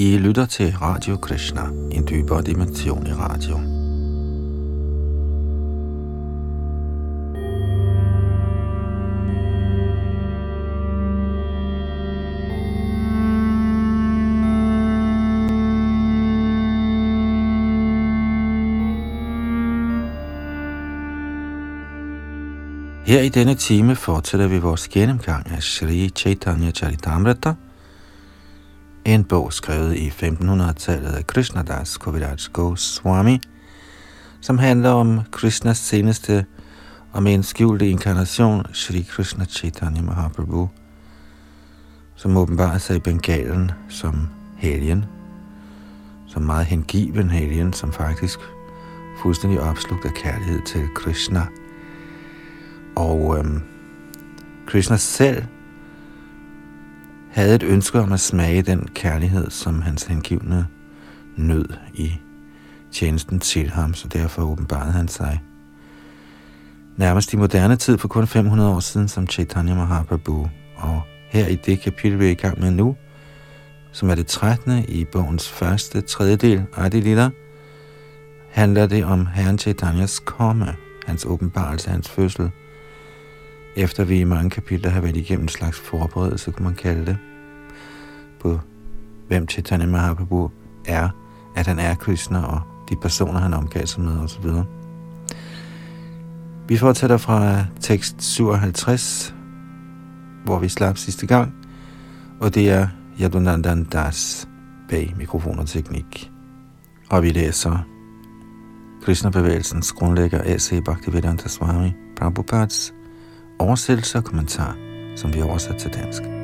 I lytter til Radio Krishna, en dybere dimension i radio. Her i denne time fortsætter vi vores gennemgang af Sri Chaitanya Charitamrita – en bog skrevet i 1500-tallet af Krishnadas Kaviraj Goswami, som handler om Krishnas seneste og med en skjulte inkarnation, Sri Krishna Chaitanya Mahaprabhu, som åbenbarer sig i Bengalen som helgen, som meget hengiven helgen, som faktisk fuldstændig opslugt af kærlighed til Krishna. Og øhm, Krishna selv havde et ønske om at smage den kærlighed, som hans hengivne nød i tjenesten til ham, så derfor åbenbarede han sig nærmest i moderne tid for kun 500 år siden som Chaitanya Mahaprabhu. Og her i det kapitel, vi er i gang med nu, som er det 13. i bogens første tredjedel, Adi Lila, handler det om Herren Chaitanyas komme, hans åbenbarelse, hans fødsel, efter vi i mange kapitler har været igennem en slags forberedelse, kunne man kalde det, på hvem Chaitanya Mahaprabhu er, at han er Krishna og de personer, han omgav sig med osv. Vi fortsætter fra tekst 57, hvor vi slap sidste gang, og det er Yadunandan Das bag mikrofon og teknik. Og vi læser Krishna-bevægelsens grundlægger A.C. Bhaktivedanta Swami Prabhupads oversættelse og kommentar, som vi oversat til dansk.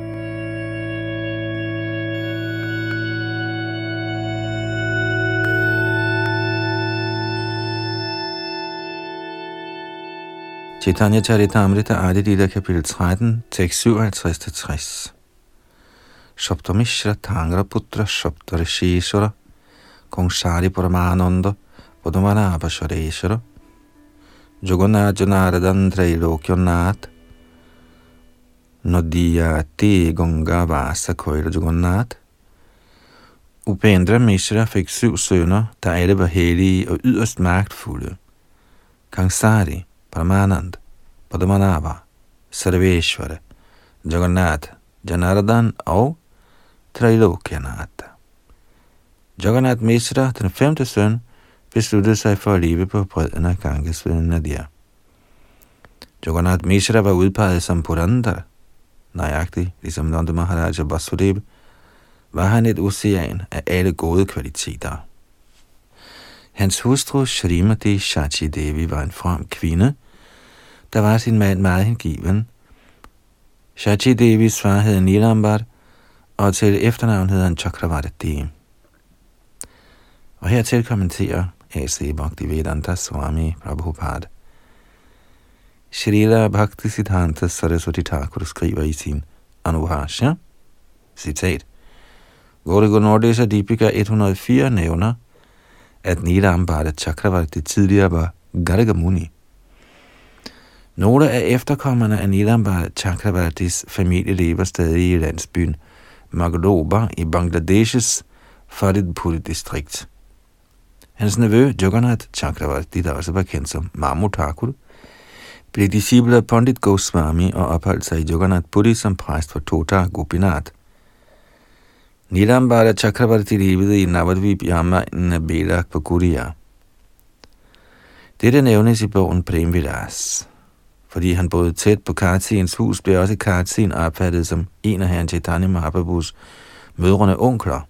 Chaitanya Charitamrita Adi Lila kapitel 13, tekst 57-60. Shoptamishra Tangra Putra Shoptarishishara Kongshari Paramananda Padmanabha Shareshara Jagannath Janaradan Nodiya Nodiyati Gonga Vasa Koira Jagannath Upendra Mishra fik syv sønner, der alle var hellige og yderst magtfulde. Kangsari, Paramanand, Padmanabha, Sarveshwar, Jagannath, Janardan og Trailokyanatha. Jagannath Mishra, den femte søn, besluttede sig for at leve på bredden af Ganges ved Nadia. Jagannath Mishra var udpeget som Purandar. Nøjagtigt, ligesom Nanda Maharaja Vasudev, var han et ocean af alle gode kvaliteter. Hans hustru Shrimati Shachi Devi var en from kvinde, der var sin mand meget hengiven. Shachi Devis far hed Nilambar, og til efternavn hed han Chakravarti. Og hertil kommenterer A.C. Bhaktivedanta Swami Prabhupada. Shrila Bhakti Siddhanta Saraswati Thakur skriver i sin Anuhasya, citat, Gaurigo Nordesa Deepika 104 nævner, at Nilambada Chakravarti tidligere var Gargamuni. Nogle af efterkommerne af Nilambada Chakravartis familie lever stadig i landsbyen Magloba i Bangladeshs Faridpur distrikt. Hans nevø Jagannath Chakravarti, der også var kendt som Mamu Thakur, blev disciple af Pandit Goswami og opholdt sig i Jagannath Puri som præst for Tota Gopinath. Nilambara Chakravarti levede i Navadvip i omegnen af Belak på Guriya. Dette nævnes i bogen Prem Vilas. Fordi han boede tæt på Kartiens hus, blev også Kartien opfattet som en af herren Chaitanya Mahaprabhus mødrene onkler.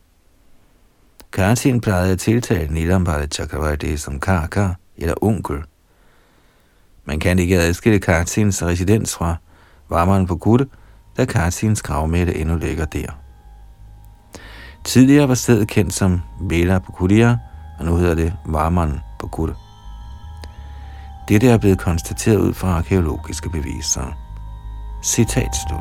Kartien plejede at tiltale Nilambara Chakravarti som Karka eller onkel. Man kan ikke adskille Kartiens residens fra varmeren på Gudde, da Kartiens gravmætte endnu ligger der. Tidligere var stedet kendt som Bela Pukuria, og nu hedder det Varman Pukur. Dette er blevet konstateret ud fra arkeologiske beviser. Citat slut.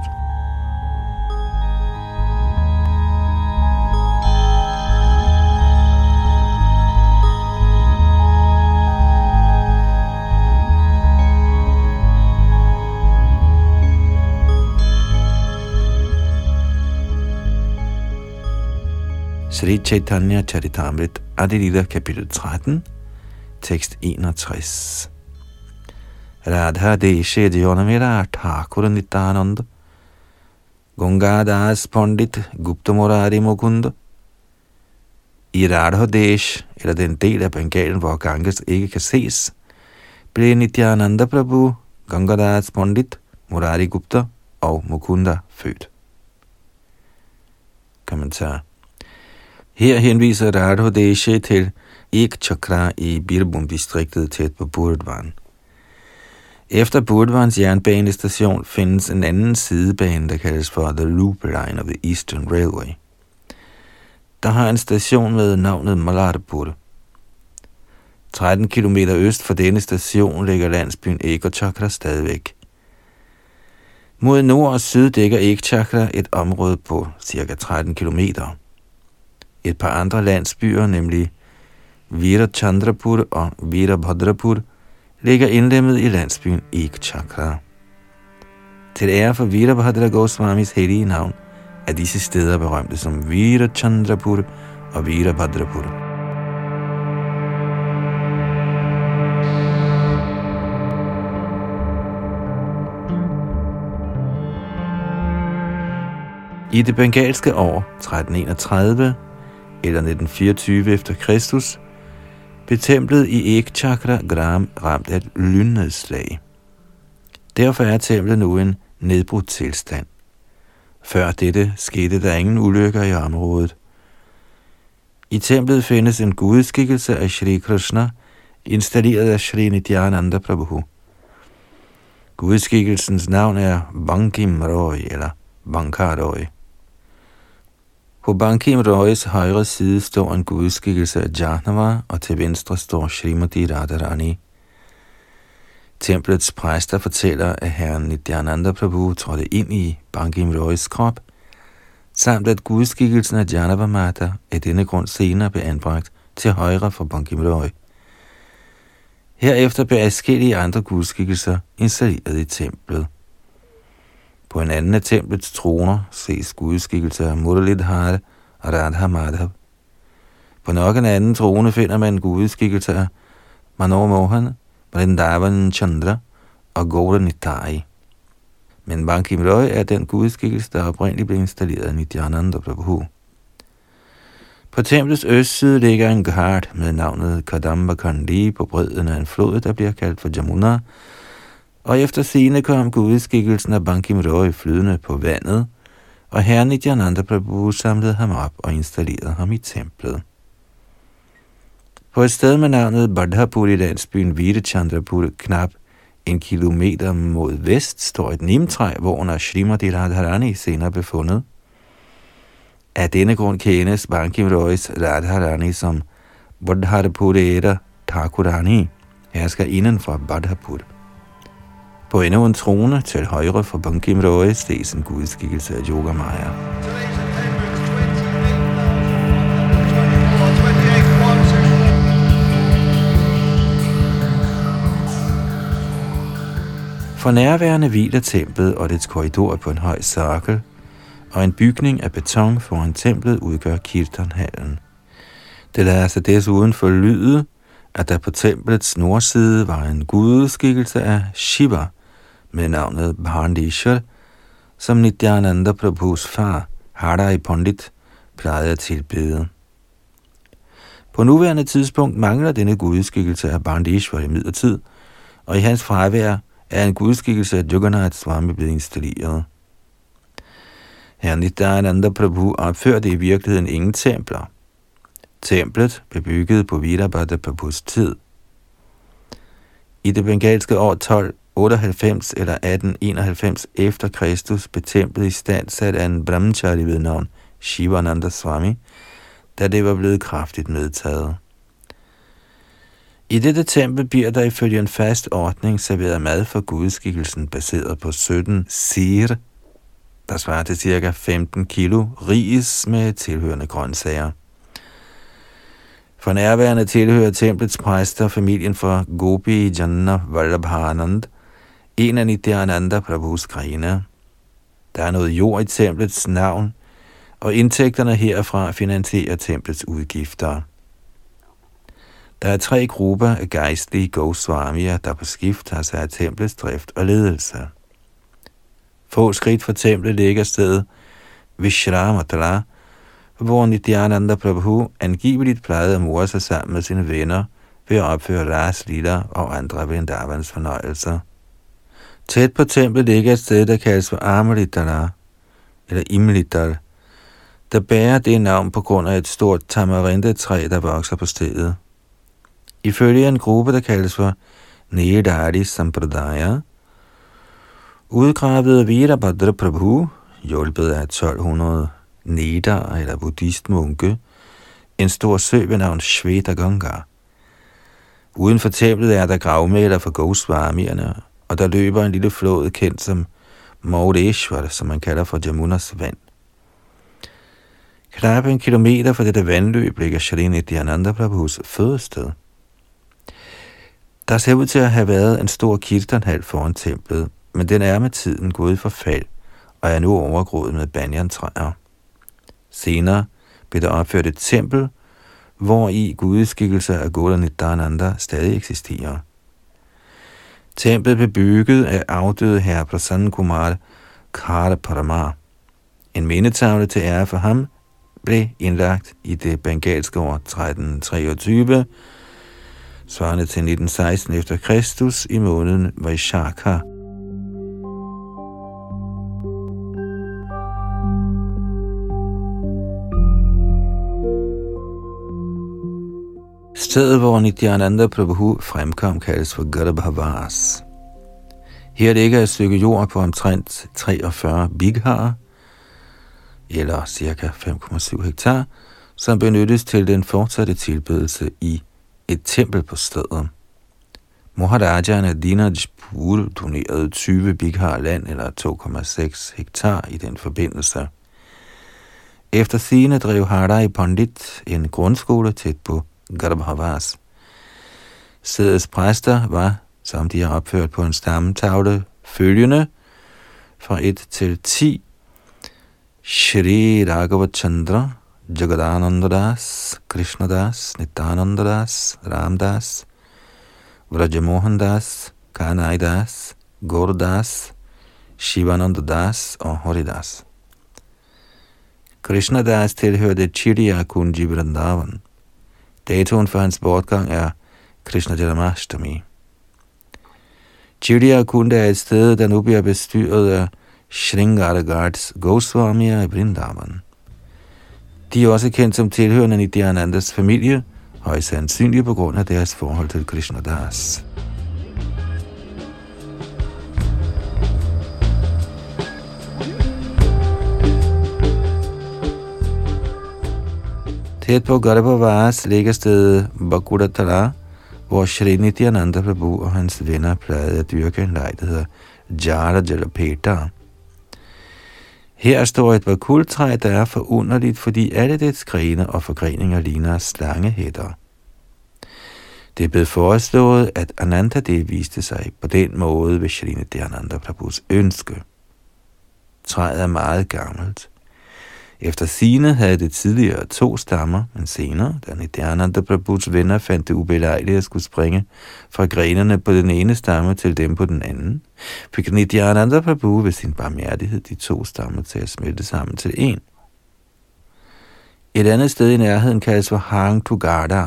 Sri Chaitanya Charitamrit Adilita kapitel 13, tekst 61. Radha Deshe Dionamira Thakur Nityananda Gungadas Pandit Gupta Murari Mukunda I Radha Desh, eller den del af Bengalen, hvor Ganges ikke kan ses, blev Nityananda Prabhu, Gangadas Pandit, Murari Gupta og Mukunda født. Kommentar her henviser Radha Deshe til Ek Chakra i Birbum-distriktet tæt på Burdwan. Efter Burdwans jernbanestation findes en anden sidebane, der kaldes for The Loop Line of the Eastern Railway. Der har en station med navnet Malarpur. 13 km øst for denne station ligger landsbyen Ekachakra stadigvæk. Mod nord og syd dækker Ekchakra et område på ca. 13 km. Et par andre landsbyer, nemlig Virachandrapur og Virabhadrapur, ligger indlemmet i landsbyen Ekchakra. Til ære for Virabhadra Goswamis hellige navn er disse steder berømte som Virachandrapur og Virabhadrapur. I det bengalske år 1331 eller 1924 efter Kristus, blev templet i Ekchakra Gram ramt af et lynnedslag. Derfor er templet nu en nedbrudt tilstand. Før dette skete der ingen ulykker i området. I templet findes en gudskikkelse af Shri Krishna, installeret af Shri Nityananda Prabhu. Gudskikkelsens navn er Bankim Roy eller Bankar Roy. På Bankim Roys højre side står en gudskikkelse af Jahnavar, og til venstre står Srimati Radharani. Templets præster fortæller, at herren Nityananda Prabhu trådte ind i Bankim Roys krop, samt at gudskikkelsen af Janava Mata af denne grund senere blev anbragt til højre for Bankim Roy. Herefter blev adskillige andre gudskikkelser installeret i templet. På en anden af templets troner ses gudskikkelser af Muralidhar og Radha Madhav. På nok en anden trone finder man gudskikkelser af Manohar Mohan, Vrindavan Chandra og Gaura Nitai. Men Bankim Roy er den gudskikkelse, der oprindeligt blev installeret af Nityananda Prabhu. På templets østside ligger en ghat med navnet Kadamba Kandi på bredden af en flod, der bliver kaldt for Jamuna, og efter sine kom gudskikkelsen af Bankim Roy flydende på vandet, og herren Nityananda Prabhu samlede ham op og installerede ham i templet. På et sted med navnet Badhapur i landsbyen Videchandrapur, knap en kilometer mod vest, står et nimtræ, hvor under Srimati Radharani senere blev fundet. Af denne grund kendes Bankim Roys Radharani som Badhapurera Thakurani, hersker inden for Badhapur. På endnu en trone til højre for Bankim Roy ses en gudskikkelse af Yoga Maya. For nærværende hviler templet og dets korridor på en høj cirkel, og en bygning af beton foran templet udgør kirtanhallen. Det lader sig desuden forlyde, at der på templets nordside var en gudskikkelse af Shiva med navnet Bhandishar, som Nityananda Prabhus far, Harai Pandit, plejede at tilbede. På nuværende tidspunkt mangler denne gudskikkelse af Bhandishwar i midlertid, og i hans fravær er en gudskikkelse af Jagannath Swami blevet installeret. Her Nityananda Prabhu opførte i virkeligheden ingen templer. Templet blev bygget på Vidabhadra Prabhus tid. I det bengalske år 98 eller 1891 efter Kristus blev templet i stand sat af en brahmachari ved navn Shivananda Swami, da det var blevet kraftigt medtaget. I dette tempel bliver der ifølge en fast ordning serveret mad for gudskikkelsen baseret på 17 sir, der svarer til ca. 15 kilo ris med tilhørende grøntsager. For nærværende tilhører templets præster familien for Gopi Janna Vallabhanand, en af Nityananda Prabhus grene. Der er noget jord i templets navn, og indtægterne herfra finansierer templets udgifter. Der er tre grupper af gejstlige Goswamier, der på skift har sig af templets drift og ledelse. Få skridt fra templet ligger stedet Vishramatala, hvor Nityananda Prabhu angiveligt plejede at more sig sammen med sine venner ved at opføre Ras Lila og andre Vrindavans fornøjelser. Tæt på templet ligger et sted, der kaldes for Amritala, eller Imlital, der bærer det navn på grund af et stort tamarindetræ, der vokser på stedet. Ifølge en gruppe, der kaldes for Nedari Sampradaya, udgravede Virabhadra Prabhu, hjulpet af 1200 neder eller buddhistmunke, en stor sø ved navn Shvetaganga. Uden for templet er der gravmæler for Goswamierne, og der løber en lille flod kendt som Maudeshwar, som man kalder for Jamunas vand. Knap en kilometer fra dette vandløb ligger Shalini Dhyananda Prabhus fødested. Der ser ud til at have været en stor kirtanhal foran templet, men den er med tiden gået i forfald og er nu overgroet med banjantræer. Senere blev der opført et tempel, hvor i gudeskikkelser af Gola Nidhananda stadig eksisterer. Templet blev bygget af afdøde herre Prasanna Kumar Kara Paramar. En mindetavle til ære for ham blev indlagt i det bengalske år 1323, svarende til 1916 efter Kristus i måneden Vaishakha. Stedet, hvor Nityananda Prabhu fremkom, kaldes for Garbhavas. Her ligger et stykke jord på omtrent 43 bighar, eller ca. 5,7 hektar, som benyttes til den fortsatte tilbedelse i et tempel på stedet. Maharajaerne Dinajpur donerede 20 bighar land eller 2,6 hektar i den forbindelse. Efter sine drev Harai Pandit en grundskole tæt på Garbhavas. Stedets præster var, som de har opført på en stammetavle, følgende fra 1 til 10. Shri Raghavachandra, Jagadanandadas, Krishnadas, Nityanandadas, Ramdas, Vrajamohandas, Kanaidas, Gordas, Shivanandadas og Horidas. Krishnadas tilhørte Chiriya Kunji Vrindavan. Datoen for hans bortgang er Krishna Janmashtami. Chiriya Kunda er et sted, der nu bliver bestyret af Shringaragards Goswami i Vrindavan. De er også kendt som tilhørende Nityanandas familie, højst sandsynligt på grund af deres forhold til Krishna Das. Tæt på Garbhavas ligger stedet Bakudatala, hvor Shri Nityananda Prabhu og hans venner plejede at dyrke en leg, der hedder Jara Jalapeta. Her står et vakultræ, der er forunderligt, fordi alle dets grene og forgreninger ligner slangehætter. Det er blevet foreslået, at Ananda det viste sig på den måde ved Shri Nityananda Prabhus ønske. Træet er meget gammelt. Efter sine havde det tidligere to stammer, men senere, da Nityananda Prabhus venner fandt det ubelejligt at skulle springe fra grenene på den ene stamme til dem på den anden, fik Nityananda Prabhu ved sin barmhjertighed de to stammer til at smelte sammen til en. Et andet sted i nærheden kaldes for Hang Tugada.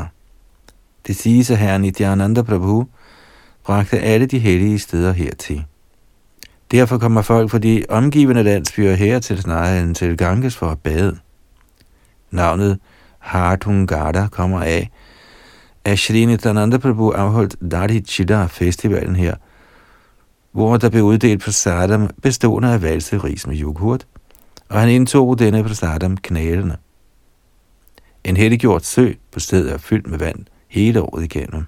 Det siges, at herren Nityananda Prabhu bragte alle de hellige steder hertil. Derfor kommer folk fra de omgivende landsbyer her til snarere end til Ganges for at bade. Navnet Hartungada kommer af, at Shri Nityananda Prabhu afholdt Dadi Chida festivalen her, hvor der blev uddelt prasadam bestående af valse ris med yoghurt, og han indtog denne prasadam knælende. En helliggjort sø på stedet er fyldt med vand hele året igennem.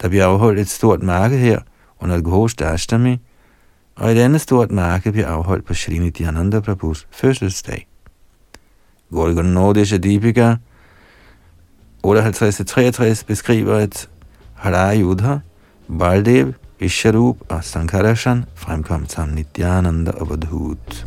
Der bliver afholdt et stort marked her under Ghosh Dashtami, og et andet stort marked bliver afholdt på Srini Dhyananda Prabhus fødselsdag. Gorgonodesha Deepika 58-63 beskriver, at Harayudha, Baldev, Isharup og Sankarashan fremkom som Nityananda og Vadhut.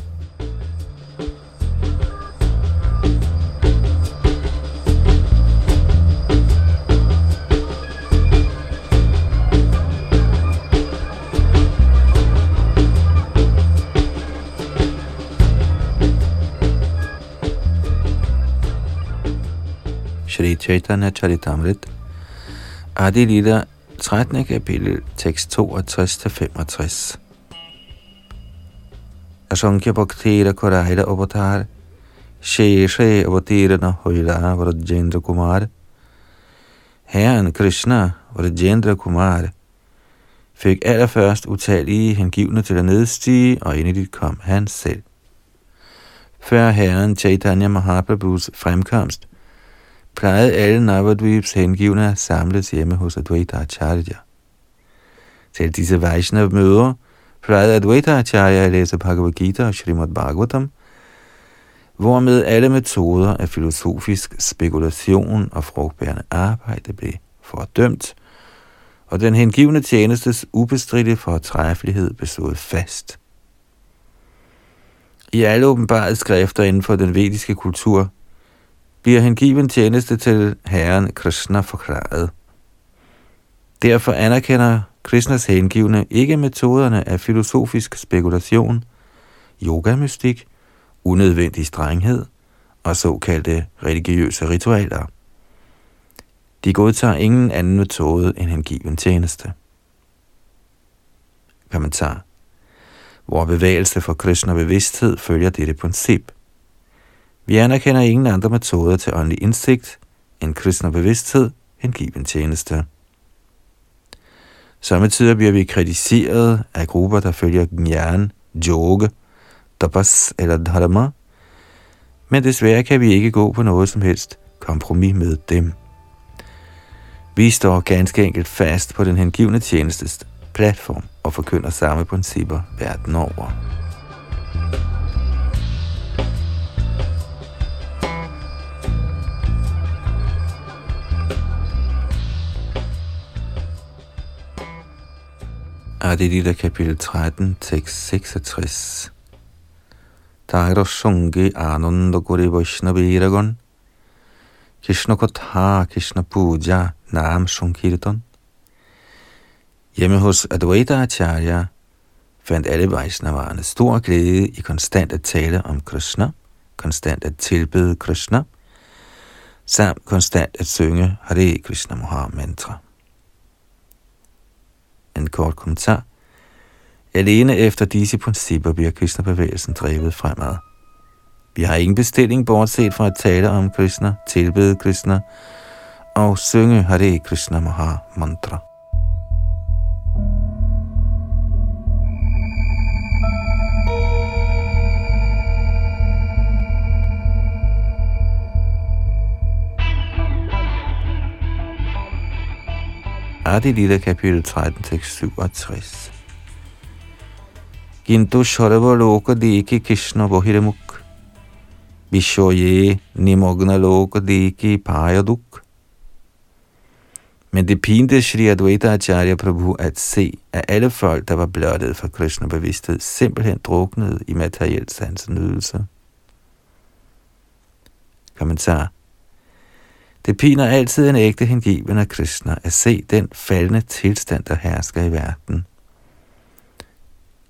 Sri Chaitanya Charitamrit, Adi Lila, 13. kapitel, tekst 62-65. Ashankya Bhaktira Koraida Avatar, Sheshe Avatirana Hoila Vrajendra Kumar, Herren Krishna Vrajendra Kumar, fik allerførst utallige hengivne til at nedstige, og ind i dit kom han selv. Før herren Chaitanya Mahaprabhus fremkomst, plejede alle Navadvips hengivne at samles hjemme hos Advaita Acharya. Til disse Vaishnav-møder plejede Advaita Acharya at læse Bhagavad Gita og Srimad Bhagavatam, hvormed alle metoder af filosofisk spekulation og frugtbærende arbejde blev fordømt, og den hengivne tjenestes ubestridte fortræffelighed bestod fast. I alle åbenbare skrifter inden for den vediske kultur bliver hengiven tjeneste til Herren Krishna forklaret. Derfor anerkender Krishnas hengivne ikke metoderne af filosofisk spekulation, yogamystik, unødvendig strenghed og såkaldte religiøse ritualer. De godtager ingen anden metode end hengiven tjeneste. Kommentar. Vor bevægelse for Krishna bevidsthed følger dette princip. Vi anerkender ingen andre metoder til åndelig indsigt end kristne bevidsthed hengiven tjeneste. Samtidig bliver vi kritiseret af grupper, der følger Gyan, Yoga, Tapas eller Dharma, men desværre kan vi ikke gå på noget som helst kompromis med dem. Vi står ganske enkelt fast på den hengivne tjenestes platform og forkynder samme principper verden over. Adilita kapitel 13, tekst 66. Tairo Shungi Ananda Guri Vaishnaviragon Krishna Kotha Krishna Puja Nam Sankirtan. Hjemme hos Advaita Acharya fandt alle Vaisnavarerne stor glæde i konstant at tale om Krishna, konstant at tilbede Krishna, samt konstant at synge Hare Krishna Maha Mantra. En kort kommentar. Alene efter disse principper bliver Krishna-bevægelsen drevet fremad. Vi har ingen bestilling bortset fra at tale om Krishna, tilbede Krishna og synge Hare Krishna Maha Mantra. Adi Lila kapitel 13, tekst 67. Gintu Sharava Loka Deki Krishna Bohiramukh Vishoye Nimogna Loka Deki Payaduk. Men det pinte Shri Advaita Acharya Prabhu at se, at alle folk, der var blottet for Krishna bevidsthed, simpelthen druknede i materiel sansenydelse. Kommentar. Det piner altid en ægte hengiven af Krishna at se den faldende tilstand, der hersker i verden.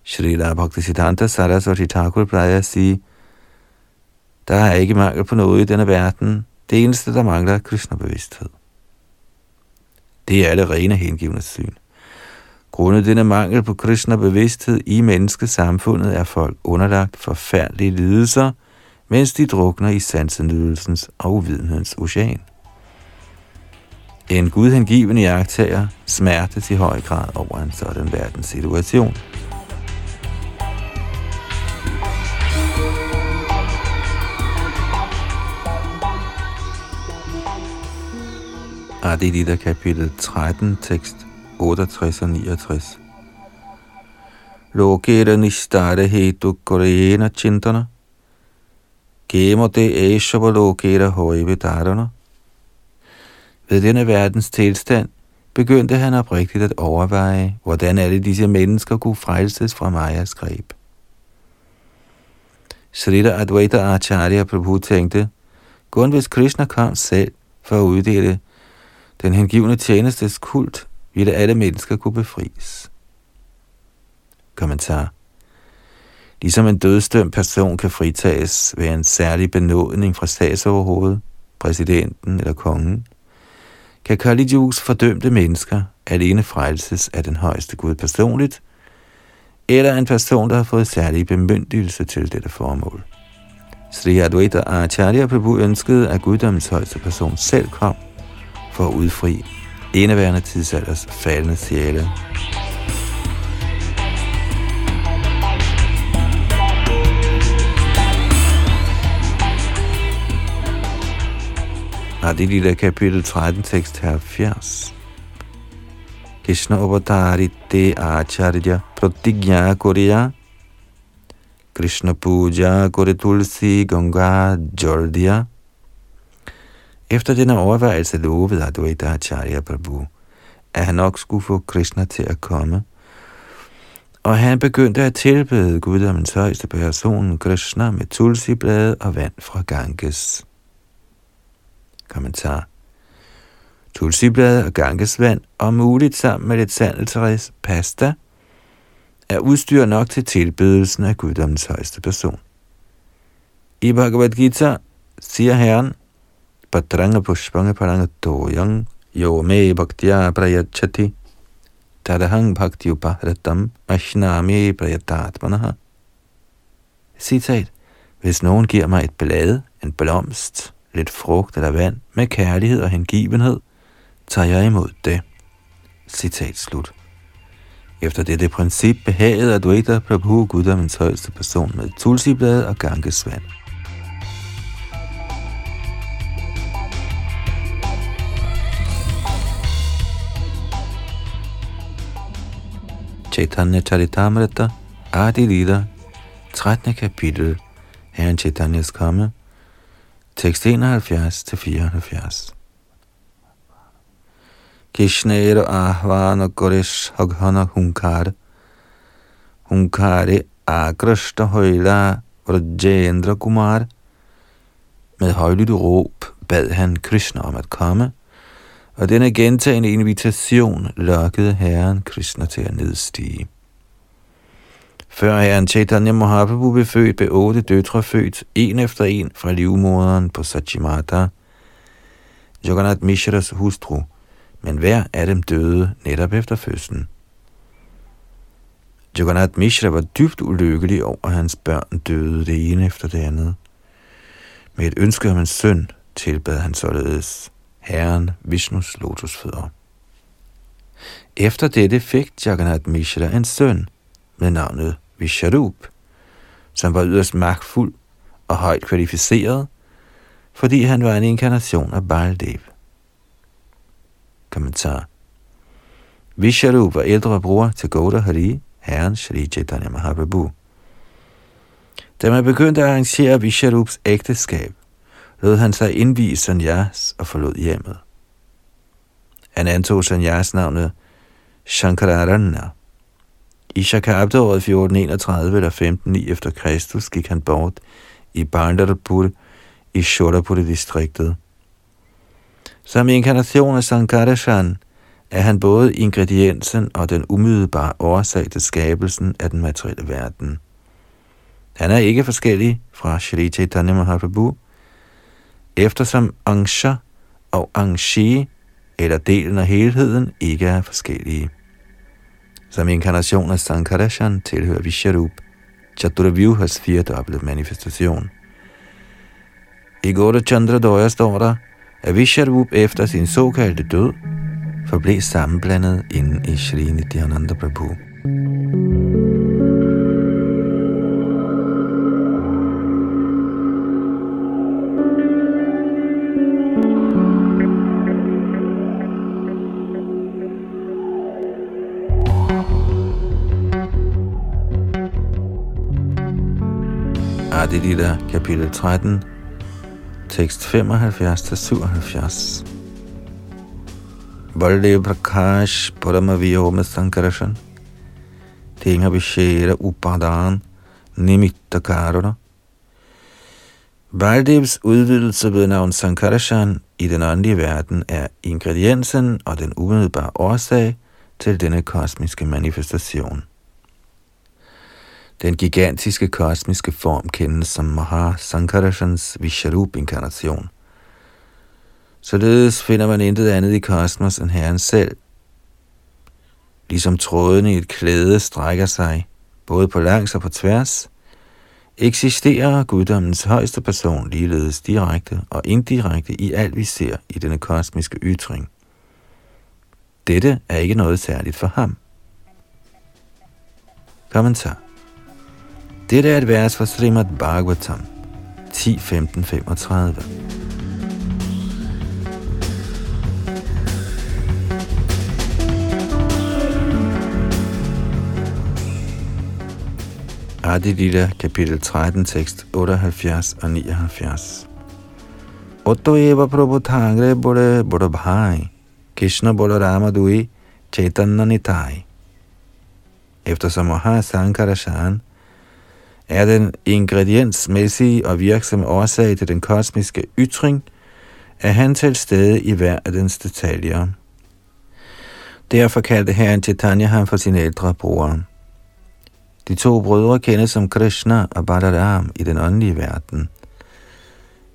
Srila Bhaktisiddhanta Saraswati Thakur plejer at sige, der er ikke mangel på noget i denne verden. Det eneste, der mangler, er Krishna-bevidsthed. Det er det rene hengivende syn. Grundet denne mangel på Krishna-bevidsthed i menneskesamfundet er folk underlagt forfærdelige lidelser, mens de drukner i sansenydelsens og uvidenhedens ocean. En gudhengiven jagttager smerte til høj grad over en sådan verdenssituation. Adilita kapitel 13, tekst 68 og 69. Lokera nishtare hetu korena chintana. Gemo de eshava lokera højve darana. Ved denne verdens tilstand begyndte han oprigtigt at overveje, hvordan alle disse mennesker kunne frelses fra Majas greb. Srita Advaita Acharya Prabhu tænkte, kun hvis Krishna kom selv for at uddele den hengivne tjenestes kult, ville alle mennesker kunne befries. Kommentar Ligesom en dødstømt person kan fritages ved en særlig benådning fra statsoverhovedet, præsidenten eller kongen, kan Kali fordømte mennesker alene frelses af den højeste Gud personligt, eller en person, der har fået særlig bemyndigelse til dette formål. Sri Advaita Acharya Prabhu ønskede, at guddommens højeste person selv kom for at udfri eneværende tidsalders faldende sjæle. Adilita kapitel 13, tekst 70. Krishna Avatarite Acharya Pratigya Korea Krishna Puja Kore Tulsi Ganga Jordia Efter denne overvejelse lovede Advaita Acharya Prabhu, at han nok skulle få Krishna til at komme, og han begyndte at tilbede guddommens højeste person Krishna med tulsiblade og vand fra Ganges. Kommentar. Tulsiblad og gangesvand, og muligt sammen med lidt sandeltræs pasta, er udstyr nok til tilbedelsen af guddommens højeste person. I Bhagavad Gita siger Herren, Patranga pushpanga paranga toyang, yo me bhaktya prayachati, tadahang bhakti upahratam, ashnami prayatatmanaha. Citat. Hvis nogen giver mig et blad, en blomst, lidt frugt eller vand med kærlighed og hengivenhed, tager jeg imod det. Citat slut. Efter dette princip behagede Advaita Prabhu guddommens højeste person med tulsiblad og gangesvand. Chaitanya Charitamrita, Adi Lida, 13. kapitel, Herren Chaitanyas komme, Tekst 71 til 74. Kishner ahvana goresh haghana hunkar. Hunkare agrashta højla Vrajendra Kumar. Med højlydt råb bad han Krishna om at komme, og denne gentagende invitation lokkede herren Krishna til at nedstige. Før herren Chaitanya Mahaprabhu blev født, blev otte døtre født, en efter en fra livmoderen på Sachimata, Jagannath Mishras hustru, men hver af dem døde netop efter fødslen. Jagannath Mishra var dybt ulykkelig over, at hans børn døde det ene efter det andet. Med et ønske om en søn tilbad han således herren Vishnus lotusfødder. Efter dette fik Jagannath Mishra en søn med navnet Visharup, som var yderst magtfuld og højt kvalificeret, fordi han var en inkarnation af Baldev. Kommentar Visharup var ældre bror til Gauda Hari, herren Shri Chaitanya Mahaprabhu. Da man begyndte at arrangere Visharups ægteskab, lod han sig indvige Sanyas og forlod hjemmet. Han antog Sanyas navnet Shankararana, i Shakabda-året 1431 eller 1509 efter Kristus gik han bort i Bandarpur i Shodapur-distriktet. Som inkarnation af Sankarashan er han både ingrediensen og den umiddelbare årsag til skabelsen af den materielle verden. Han er ikke forskellig fra Shri Chaitanya Mahaprabhu, eftersom Angsha og Angshi, eller delen af helheden, ikke er forskellige. Som inkarnation af Sankarashan tilhører Visharup, Chaturavyuhas firedobbelte manifestation. I Gora Chandra Doya står der, at Visharup efter sin såkaldte død forblev sammenblandet inden i Shri Nityananda Prabhu. Adilita, kapitel 13, tekst 75-77. Baldev Prakash Paramavyoma Sankarashan Tinga Vishera Upadan Nimitta Karuna Valdevs udvidelse ved navn Sankarashan i den åndelige verden er ingrediensen og den umiddelbare årsag til denne kosmiske manifestation. Den gigantiske kosmiske form kendes som Maha Sankarashans Visharup-inkarnation. Således finder man intet andet i kosmos end Herren selv. Ligesom trådene i et klæde strækker sig, både på langs og på tværs, eksisterer guddommens højeste person ligeledes direkte og indirekte i alt vi ser i denne kosmiske ytring. Dette er ikke noget særligt for ham. Kommentar. Dette er et vers fra Srimad Bhagavatam 10.15.35. Adi Lila, kapitel 13, tekst 78 og 79. Otto eva prabhu thangre bode bode bhai, Krishna bode Ramadui, Chaitanya Nitai. Eftersom Maha er den ingrediensmæssige og virksomme årsag til den kosmiske ytring, er han til stede i hver af dens detaljer. Derfor kaldte herren Chaitanya ham for sin ældre bror. De to brødre kendes som Krishna og Balaram i den åndelige verden.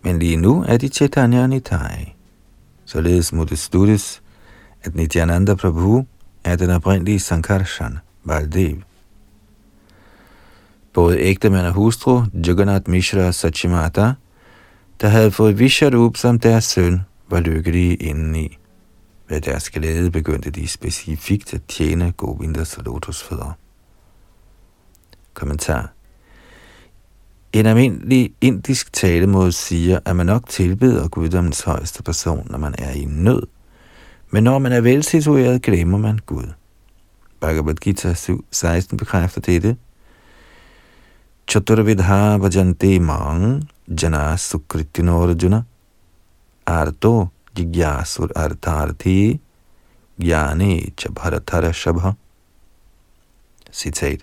Men lige nu er de Chaitanya og Nitai. Således må det sluttes, at Nityananda Prabhu er den oprindelige Sankarshan, Baldev. Både ægtemand og hustru, Jagannath Mishra og Sachimata, der havde fået Visharup som deres søn, var lykkelige indeni. Ved deres glæde begyndte de specifikt at tjene Govindas lotusfødder. Kommentar. En almindelig indisk talemåde siger, at man nok tilbeder guddommens højeste person, når man er i nød. Men når man er velsitueret, glemmer man Gud. Bhagavad Gita 7.16 bekræfter dette. Chaturvidha bhajante mang jana sukritinor arto jigyasur artharthi Jnani cha shabha. Citat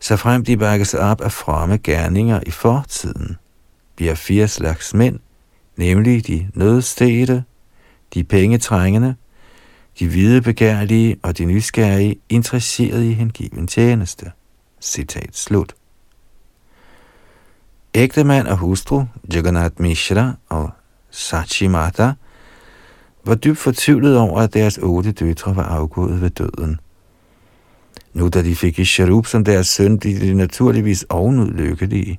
så frem de bakkes op af fromme gerninger i fortiden. bliver fire slags mænd, nemlig de nødstede, de pengetrængende, de hvide begærlige og de nysgerrige, interesserede i hengiven tjeneste. Citat slut. Ægtemand og hustru, Jagannath Mishra og Sachi Mata, var dybt fortvivlet over, at deres otte døtre var afgået ved døden – nu da de fik Isharup som deres søn, blev de naturligvis ovenud lykkelige.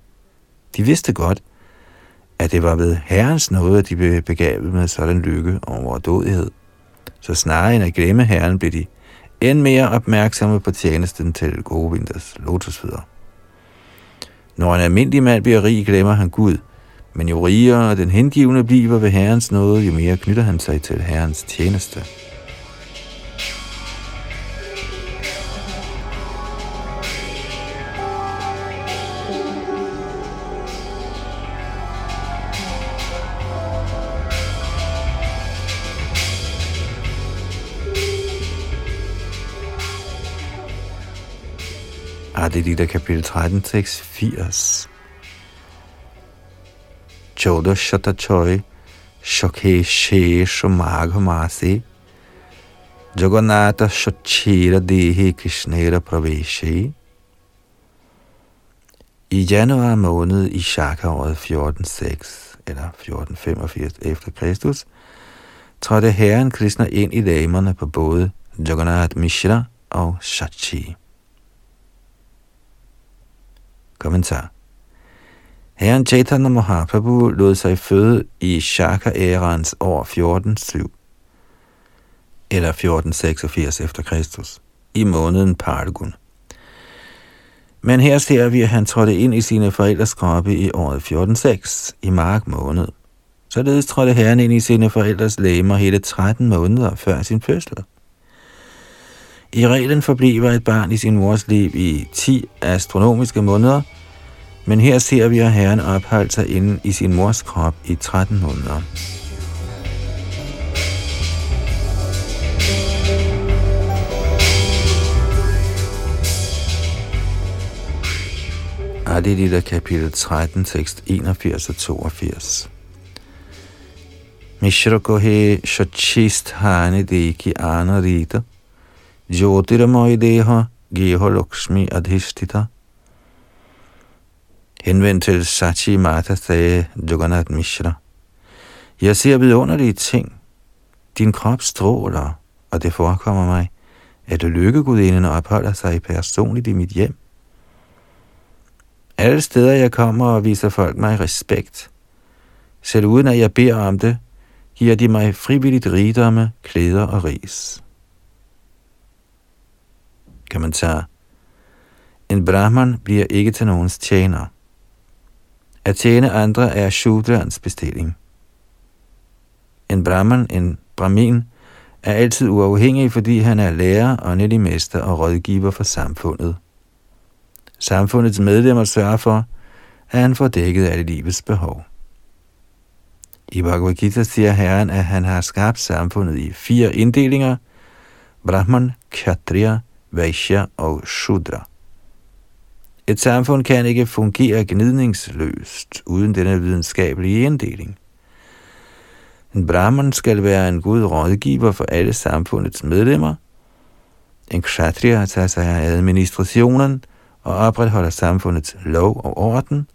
De vidste godt, at det var ved Herrens nåde, at de blev begavet med sådan lykke og overdådighed. Så snarere end at glemme Herren, blev de end mere opmærksomme på tjenesten til gode vinters lotusfødder. Når en almindelig mand bliver rig, glemmer han Gud, men jo rigere den hengivne bliver ved Herrens nåde, jo mere knytter han sig til Herrens tjeneste. Adilita kapitel 13, tekst 80. Chodo Choi Shokhe She Shumagha Masi Jagannatha Shachira Dehi Krishnera Praveshi I januar måned i Shaka-året 1406 eller 1485 efter Kristus, trådte herren Krishna ind i damerne på både Jagannath Mishra og Shachi. Kommentar. Herren Chaitanya Mahaprabhu lod sig føde i Shaka-ærens år 1407 eller 1486 efter Kristus i måneden Pargun. Men her ser vi, at han trådte ind i sine forældres kroppe i året 1406 i mark måned. Således trådte herren ind i sine forældres læmer hele 13 måneder før sin fødsel. I reglen forbliver et barn i sin mors liv i 10 astronomiske måneder, men her ser vi, at herren opholdt sig inde i sin mors krop i 13 måneder. Adilita kapitel 13, tekst 81 og 82. Mishra kohe shachist hane deki anarita Jyotirmoy deha geho lakshmi adhishtita. Henvendt til Sachi Mata sagde Jagannath Mishra. Jeg ser vidunderlige ting. Din krop stråler, og det forekommer mig, at lykkegudinden opholder sig personligt i mit hjem. Alle steder jeg kommer og viser folk mig respekt. Selv uden at jeg beder om det, giver de mig frivilligt rigdomme, klæder og ris. Kommentar. En brahman bliver ikke til nogens tjener. At tjene andre er shudrans bestilling. En brahman, en brahmin, er altid uafhængig, fordi han er lærer, åndelig mester og rådgiver for samfundet. Samfundets medlemmer sørger for, at han får dækket alle livets behov. I Bhagavad Gita siger Herren, at han har skabt samfundet i fire inddelinger, Brahman, Kshatriya, Vaishya og Shudra. Et samfund kan ikke fungere gnidningsløst uden denne videnskabelige inddeling. En brahman skal være en god rådgiver for alle samfundets medlemmer. En kshatriya tager sig af administrationen og opretholder samfundets lov og orden.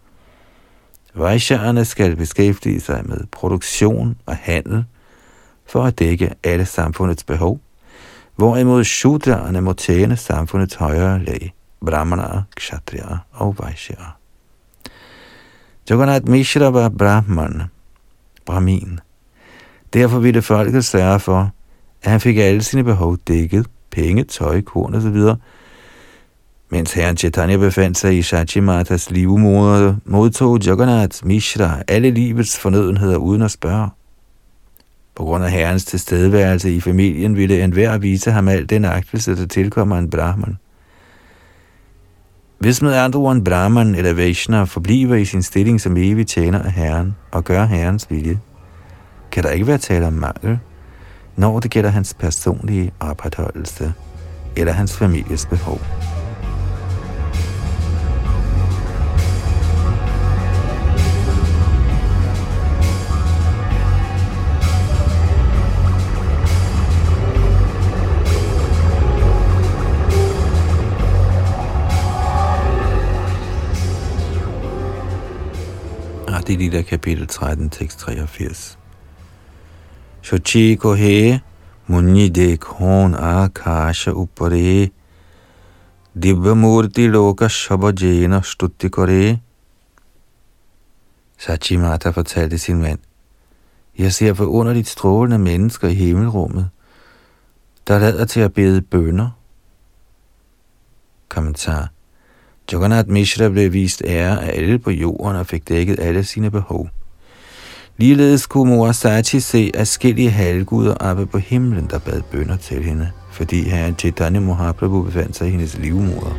Vaishya'erne skal beskæftige sig med produktion og handel for at dække alle samfundets behov, hvorimod shudraerne må tjene samfundets højere lag, brahmanaer, kshatriya og vaishya'er. Jagannath Mishra var brahman, brahmin. Derfor ville folket sørge for, at han fik alle sine behov dækket, penge, tøj, korn osv., mens herren Chaitanya befandt sig i Shachimatas livmoder, modtog Jagannath Mishra alle livets fornødenheder uden at spørge. På grund af herrens tilstedeværelse i familien ville enhver vise ham al den agtelse, der tilkommer en brahman. Hvis med andre ord en brahman eller Vaishnav forbliver i sin stilling som evig tjener af herren og gør herrens vilje, kan der ikke være tale om mangel, når det gælder hans personlige opretholdelse eller hans families behov. Det Lila, kapitel 13, tekst 83. Shochi kohe munyi dekhon akasha upare murti loka shabajena stutti kore. Sachi Mata fortalte sin mand, jeg ser forunderligt strålende mennesker i himmelrummet, der lader til at bede bønder. Kommentar. Jagannath Mishra blev vist ære af alle på jorden og fik dækket alle sine behov. Ligeledes kunne Murasachi se afskillige halvguder oppe på himlen, der bad bønder til hende, fordi herren Chaitanya Mahaprabhu befandt sig i hendes livmoder.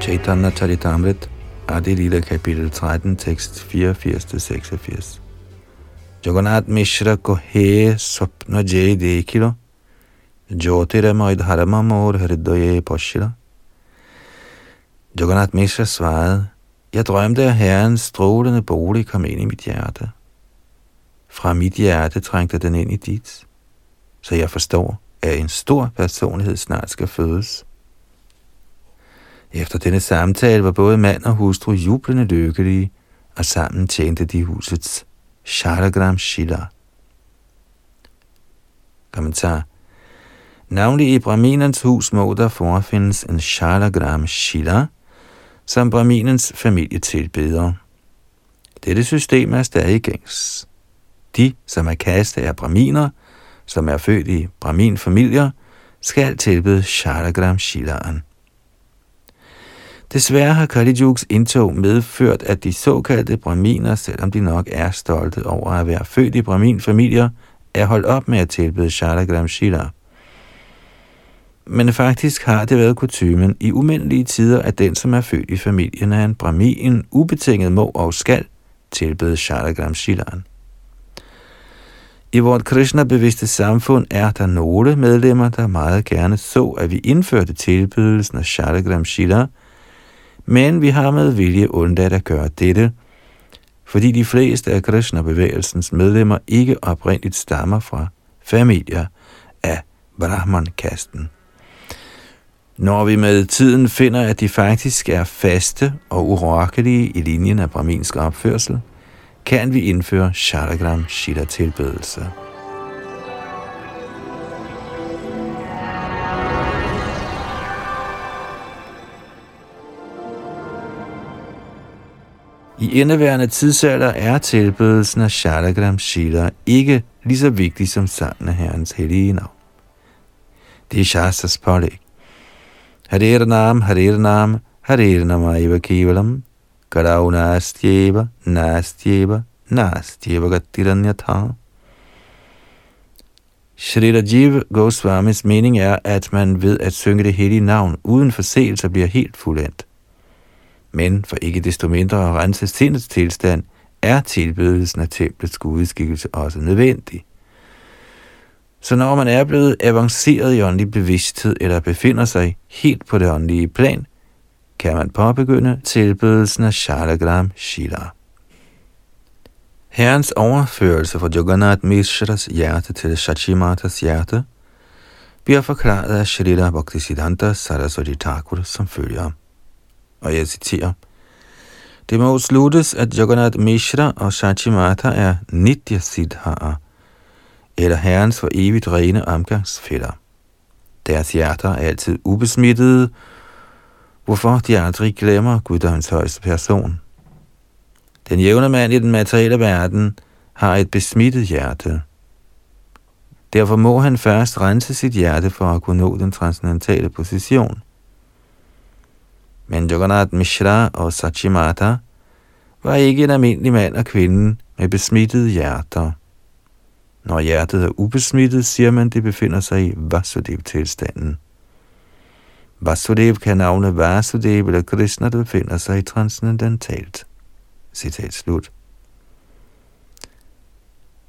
Chaitanya Charitamrit, Adi Lila kapitel 13, tekst 84-86. Jagannath Mishra ko he jay dekilo, Jyotiramay Dharamamor Hridoye Poshila. Jagannath Mishra svarede, jeg drømte, at herrens strålende bolig kom ind i mit hjerte. Fra mit hjerte trængte den ind i dit, så jeg forstår, at en stor personlighed snart skal fødes. Efter denne samtale var både mand og hustru jublende lykkelige, og sammen tjente de husets Sharagram Shila. Kommentar Navnlig i Brahminens hus må der forefindes en Shalagram Shila, som Brahminens familie tilbeder. Dette system er stadig gængs. De, som er kastet af Brahminer, som er født i Brahmin-familier, skal tilbede Shalagram Shilaen. Desværre har Kali indtog medført, at de såkaldte braminer, selvom de nok er stolte over at være født i brahmin-familier, er holdt op med at tilbede Shalagram Shila men faktisk har det været kutumen i umindelige tider, at den, som er født i familien af en brahmin, ubetinget må og skal tilbede Shalagram Shilan. I vort Krishna-bevidste samfund er der nogle medlemmer, der meget gerne så, at vi indførte tilbedelsen af Shalagram Shila, men vi har med vilje undladt at gøre dette, fordi de fleste af Krishna-bevægelsens medlemmer ikke oprindeligt stammer fra familier af Brahman-kasten. Når vi med tiden finder, at de faktisk er faste og urokkelige i linjen af brahminsk opførsel, kan vi indføre Shalagram Shida tilbedelse. I indeværende tidsalder er tilbedelsen af Shalagram Shila ikke lige så vigtig som sangen af Herrens hellige navn. Det er Shastas pålæg. Harer Nam, Harer Nam, Harer Namaiva Kivalam, Karau Nastyeva, Nastyeva, Nastyeva Gatiranyatha. Shri Rajiv Goswamis mening er, at man ved at synge det hellige navn uden forseelser bliver helt fuldendt. Men for ikke desto mindre at rense sindets tilstand, er tilbedelsen af templets gudskikkelse også nødvendig. Så når man er blevet avanceret i åndelig bevidsthed eller befinder sig helt på det åndelige plan, kan man påbegynde tilbedelsen af Shalagram Shila. Herrens overførelse fra Jagannath Mishras hjerte til Shachimatas hjerte bliver forklaret af Shrita Bhaktisiddhanta Saraswati Thakur som følger. Og jeg citerer. Det må sluttes, at Jagannath Mishra og Shachimata er Nitya Siddhara, eller herrens for evigt rene omgangsfælder. Deres hjerter er altid ubesmittede, hvorfor de aldrig glemmer Guddoms højeste person. Den jævne mand i den materielle verden har et besmittet hjerte. Derfor må han først rense sit hjerte for at kunne nå den transcendentale position. Men Jagannath Mishra og Sachimata var ikke en almindelig mand og kvinde med besmittede hjerter. Når hjertet er ubesmittet, siger man, det befinder sig i Vasudev-tilstanden. Vasudev kan navne Vasudev eller Krishna, der befinder sig i transcendentalt. Citat slut.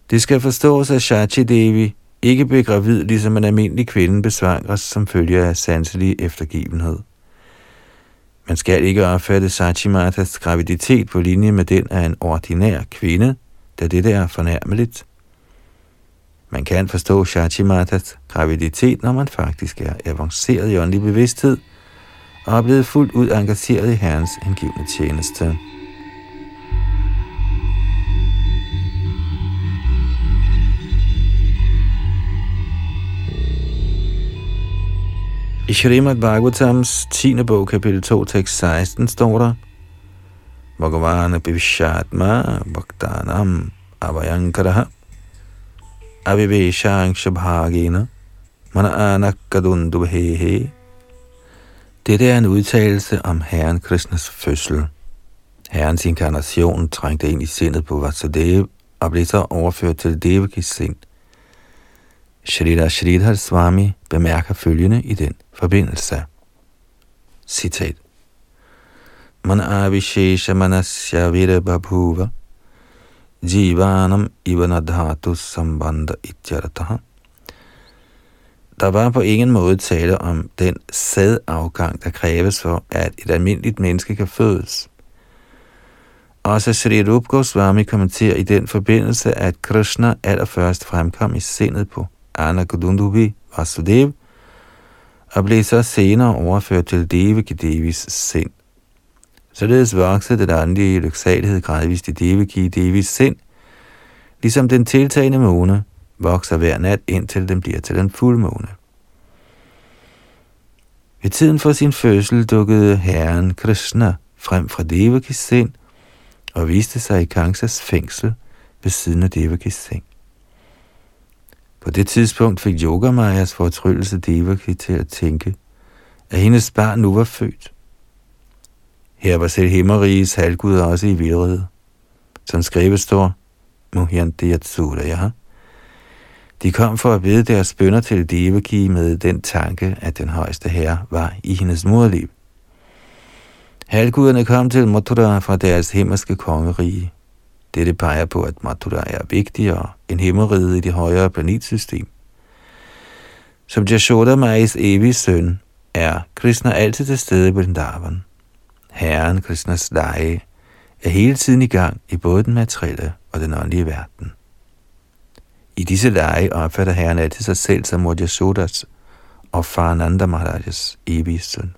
Det skal forstås, at Shachi Devi ikke blev gravid, ligesom en almindelig kvinde besvangres som følge af sanselig eftergivenhed. Man skal ikke opfatte Sachimatas graviditet på linje med den af en ordinær kvinde, da det er fornærmeligt. Man kan forstå Shachimatas graviditet, når man faktisk er avanceret i åndelig bevidsthed og er blevet fuldt ud engageret i Herrens indgivende tjeneste. I Shrimad Bhagavatams 10. bog, kapitel 2, tekst 16, står der, Bhagavana Bhivishatma Bhaktanam Avayankaraha Aviveshang Shabhagena Mana Anakadundubhehe Dette er en udtalelse om Herren Krishnas fødsel. Herrens inkarnation trængte ind i sindet på Vasudeva og blev så overført til Devakis sind. Shrita Shridhar Swami bemærker følgende i den forbindelse. Citat. Man avishesha manasya virabhabhuva jivanam ivanadhatu sambandha ityartaha. Der var på ingen måde tale om den sædafgang, der kræves for, at et almindeligt menneske kan fødes. Også Sri Rup Goswami kommenterer i den forbindelse, at Krishna allerførst fremkom i sindet på Anagudundubi Vasudev, og blev så senere overført til Devaki Devis sind. Således voksede den åndelige lyksalighed gradvist i Devaki Devis sind, ligesom den tiltagende måne vokser hver nat, indtil den bliver til en fuldmåne. Ved tiden for sin fødsel dukkede herren Krishna frem fra Devakis sind og viste sig i Kangsas fængsel ved siden af Devakis seng. På det tidspunkt fik Yogamajas fortryllelse Devaki til at tænke, at hendes barn nu var født. Her var selv himmeriges halvgud også i vildrede. Som skrevet står, Muhyanti ja. De kom for at vide deres bønder til Devaki med den tanke, at den højeste herre var i hendes moderliv. Halvguderne kom til Mathura fra deres himmelske kongerige. Dette peger på, at Mathura er vigtigere end himmeriget i det højere planetsystem. Som Jashoda Majs evige søn, er Krishna altid til stede på den darven. Herren Krishnas lege er hele tiden i gang i både den materielle og den åndelige verden. I disse lege opfatter Herren altid sig selv som Yashodas og Farananda Maharajas evige søn.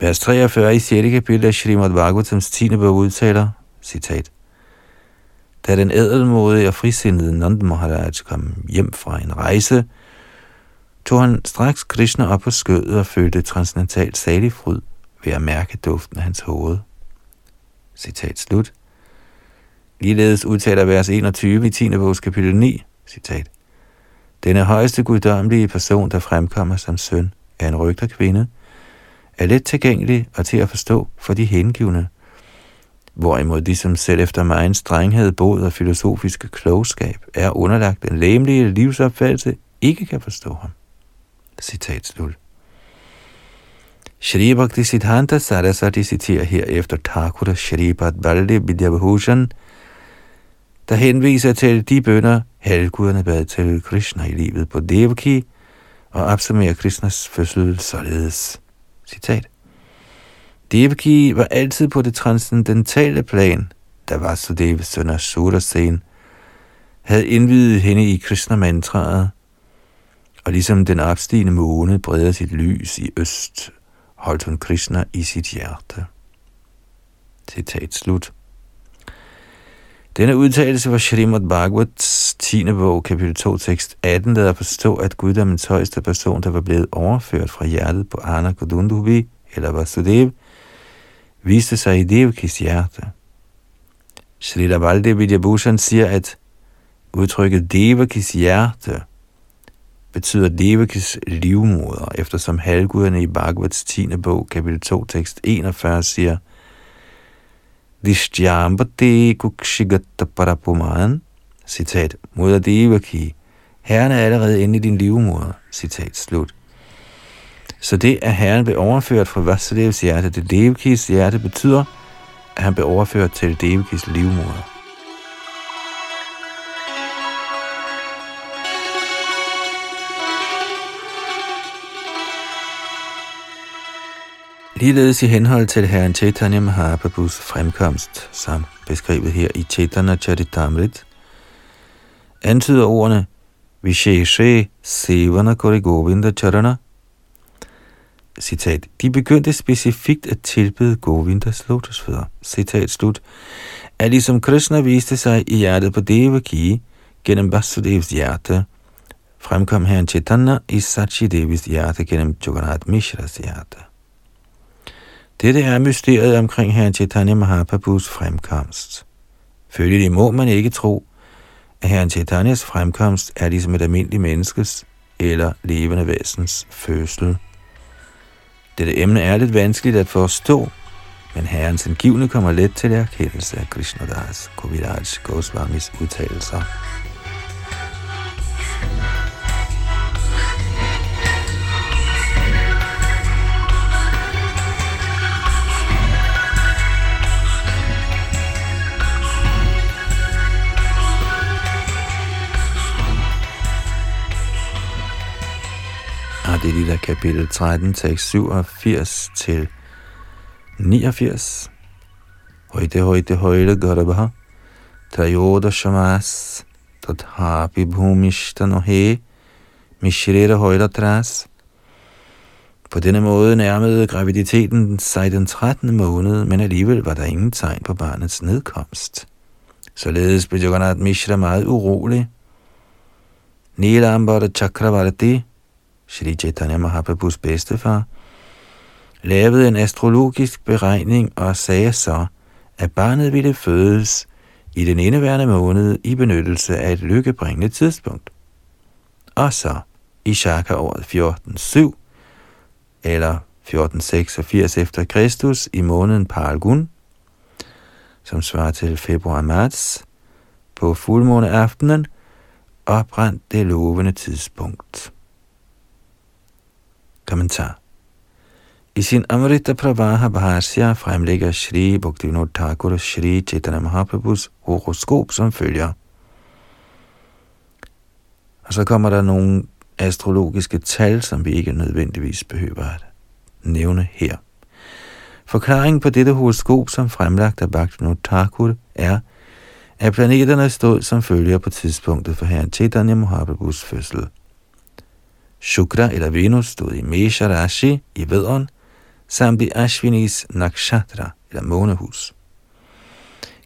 Vers 43 i 6. kapitel af Srimad Bhagavatams 10. bog udtaler, citat, Da den ædelmodige og frisindede Nand Maharaj kom hjem fra en rejse, tog han straks Krishna op på skødet og følte transcendental saligfryd ved at mærke duften af hans hoved. Citat slut. Ligeledes udtaler vers 21 i 10. bogs kapitel 9, citat. Denne højeste guddommelige person, der fremkommer som søn af en rygter kvinde, er let tilgængelig og til at forstå for de hengivne, hvorimod de, som selv efter mig strenghed, bod og filosofiske klogskab er underlagt en læmelige livsopfattelse, ikke kan forstå ham. Citat slut. Shri Bhakti Siddhanta Saraswati citerer herefter Thakur Shri Bhadvalli Vidyabhushan, der henviser til de bønder, halvguderne bad til Krishna i livet på Devaki, og opsummerer Krishnas fødsel således. Citat. Devaki var altid på det transcendentale plan, da Devas søn af Surasen havde indvidet hende i Krishna-mantraet, og ligesom den opstigende måne breder sit lys i øst, holdt hun Krishna i sit hjerte. Citat slut. Denne udtalelse var Shrimad Bhagavats 10. bog, kapitel 2, tekst 18, der at forstå, at Guddommens højeste person, der var blevet overført fra hjertet på Anna Kodundubi, eller Vasudev, viste sig i Devakis hjerte. Srila Valde Vidyabhushan siger, at udtrykket Devakis hjerte betyder Devakis livmoder, eftersom halvguderne i Bhagavats 10. bog, kapitel 2, tekst 41 siger, Dishtjambate Kukshigata Parapuman, citat, moder Devaki, Herren er allerede inde i din livmoder, citat slut. Så det, at Herren blev overført fra Vasudevs hjerte til Devakis hjerte, betyder, at han blev overført til Devakis livmoder. Ligeledes i henhold til herren Chaitanya Mahaprabhus fremkomst, som beskrevet her i Chaitanya Charitamrit, antyder ordene Visheshe Sevana Kori Govinda Charana. Citat. De begyndte specifikt at tilbede Govindas lotusfødder. Citat slut. at ligesom Krishna viste sig i hjertet på Devaki gennem Vasudevs hjerte, fremkom herren Chaitanya i Sachi Devis hjerte gennem Jagannath Mishras hjerte. Dette er mysteriet omkring herren Chaitanya Mahaprabhus fremkomst. Følgelig må man ikke tro, at herren Chaitanyas fremkomst er ligesom et almindeligt menneskes eller levende væsens fødsel. Dette emne er lidt vanskeligt at forstå, men herrens angivne kommer let til erkendelse af Krishnadas Koviraj Goswamis udtalelser. Adilita kapitel 13, tekst 87 til 89. Højte, højte, højte, garbha, trayoda shamas, tathapi bhumishta he, mishrera højde tras. På denne måde nærmede graviditeten sig den 13. måned, men alligevel var der ingen tegn på barnets nedkomst. Således blev Jagannath Mishra meget urolig. Nilambara Chakravarti, Shri Chaitanya Mahaprabhus bedstefar, lavede en astrologisk beregning og sagde så, at barnet ville fødes i den indeværende måned i benyttelse af et lykkebringende tidspunkt. Og så i Shaka året 14.7, eller 1486 efter Kristus i måneden Palgun, som svarer til februar-marts, på fuldmåneaftenen, opbrændt det lovende tidspunkt. Kommentar. I sin Amrita Pravaha Bhasya fremlægger Shri Bhaktivinoda Thakur Shri Chaitanya Mahaprabhus horoskop som følger. Og så kommer der nogle astrologiske tal, som vi ikke nødvendigvis behøver at nævne her. Forklaringen på dette horoskop, som fremlagt af Bhaktivinoda Thakur, er, at planeterne stod som følger på tidspunktet for herren Chaitanya Mahaprabhus fødsel. Shukra eller Venus stod i Mesha Rashi i vederen, samt i Ashvinis Nakshatra eller månehus.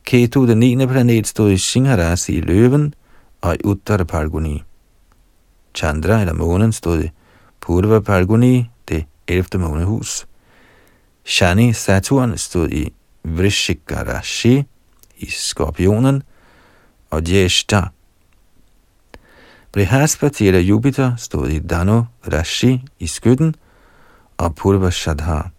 Ketu, den 9. planet, stod i Singharasi i løven og i Uttara Parguni. Chandra eller månen stod i Purva Parguni, det 11. månehus. Shani, Saturn, stod i Vrishika Rashi i skorpionen, og Jeshta. Brihaspati eller Jupiter stod i Dano Rashi i skytten, og Purva Shadha.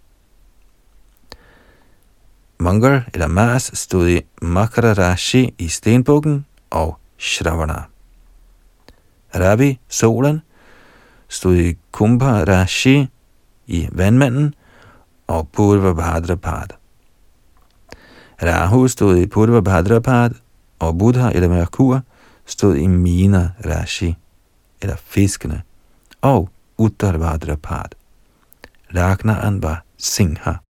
Mangal eller Mars stod i Makara Rashi i stenbukken og Shravana. Ravi, solen, stod i Kumbha Rashi i vandmanden og Purva Bhadrapad. Rahu stod i Purva Bhadrapad, og Buddha eller Merkur stod i Mina Rashi, eller fiskene, og Uttarvadrapad. Bhadrapad. Var Singha.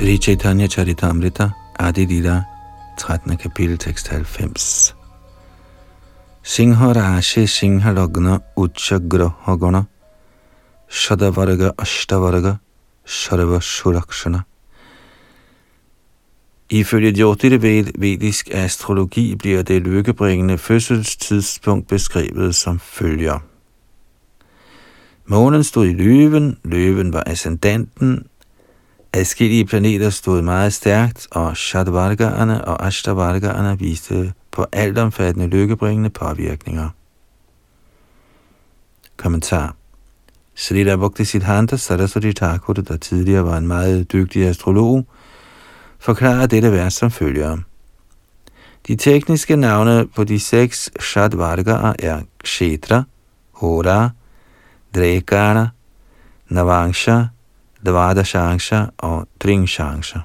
Sri Chaitanya Charitamrita, Adi Lila, 13. kapitel, tekst 90. Singha Rashi Singha Lagna Ucha Graha Gana Shadavarga Ashtavarga Sharva Surakshana Ifølge Jyotirved vedisk astrologi bliver det lykkebringende fødselstidspunkt beskrevet som følger. Månen stod i løven, løven var ascendanten, Adskillige planeter stod meget stærkt, og Shadvargaerne og Ashtavargaerne viste på altomfattende lykkebringende påvirkninger. Kommentar Srila Bhakti Siddhanta Saraswati Thakur, der tidligere var en meget dygtig astrolog, forklarer dette vers som følger. De tekniske navne på de seks Shadvargaer er Kshetra, Hora, Drekana, Navangsha, Dvadashangsha og Dringshangsha.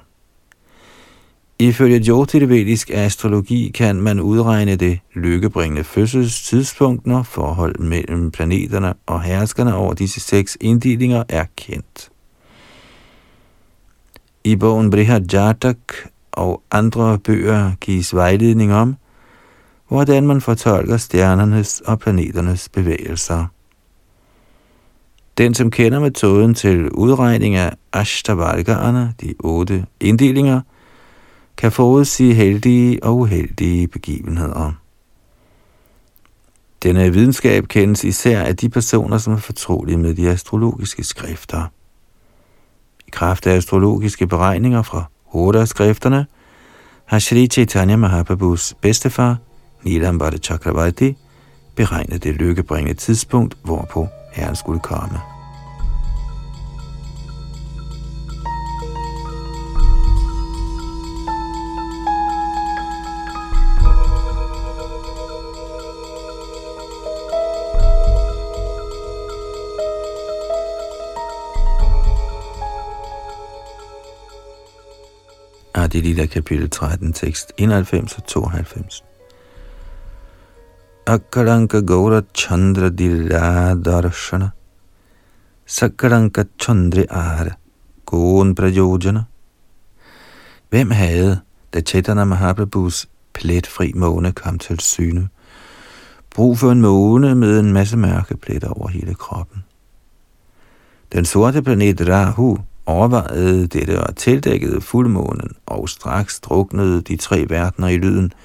Ifølge Jyotirvedisk astrologi kan man udregne det lykkebringende fødselstidspunkt, når forhold mellem planeterne og herskerne over disse seks inddelinger er kendt. I bogen Brihad Jatak og andre bøger gives vejledning om, hvordan man fortolker stjernernes og planeternes bevægelser. Den, som kender metoden til udregning af Ashtavargaerne, de otte inddelinger, kan forudsige heldige og uheldige begivenheder. Denne videnskab kendes især af de personer, som er fortrolige med de astrologiske skrifter. I kraft af astrologiske beregninger fra Hoda-skrifterne har Shri Chaitanya Mahaprabhus bedstefar, Nilam Chakravarti, beregnet det lykkebringende tidspunkt, hvorpå Herren skulle komme. Adilita kapitel 13, tekst 91 og 92. Akaranka Gaura Chandra Dilla Darshana Sakaranka Chandri Ara Goen Prajojana Hvem havde, da Chaitanya Mahaprabhus pletfri måne kom til syne, brug for en måne med en masse mørke pletter over hele kroppen? Den sorte planet Rahu overvejede dette og tildækkede fuldmånen, og straks druknede de tre verdener i lyden –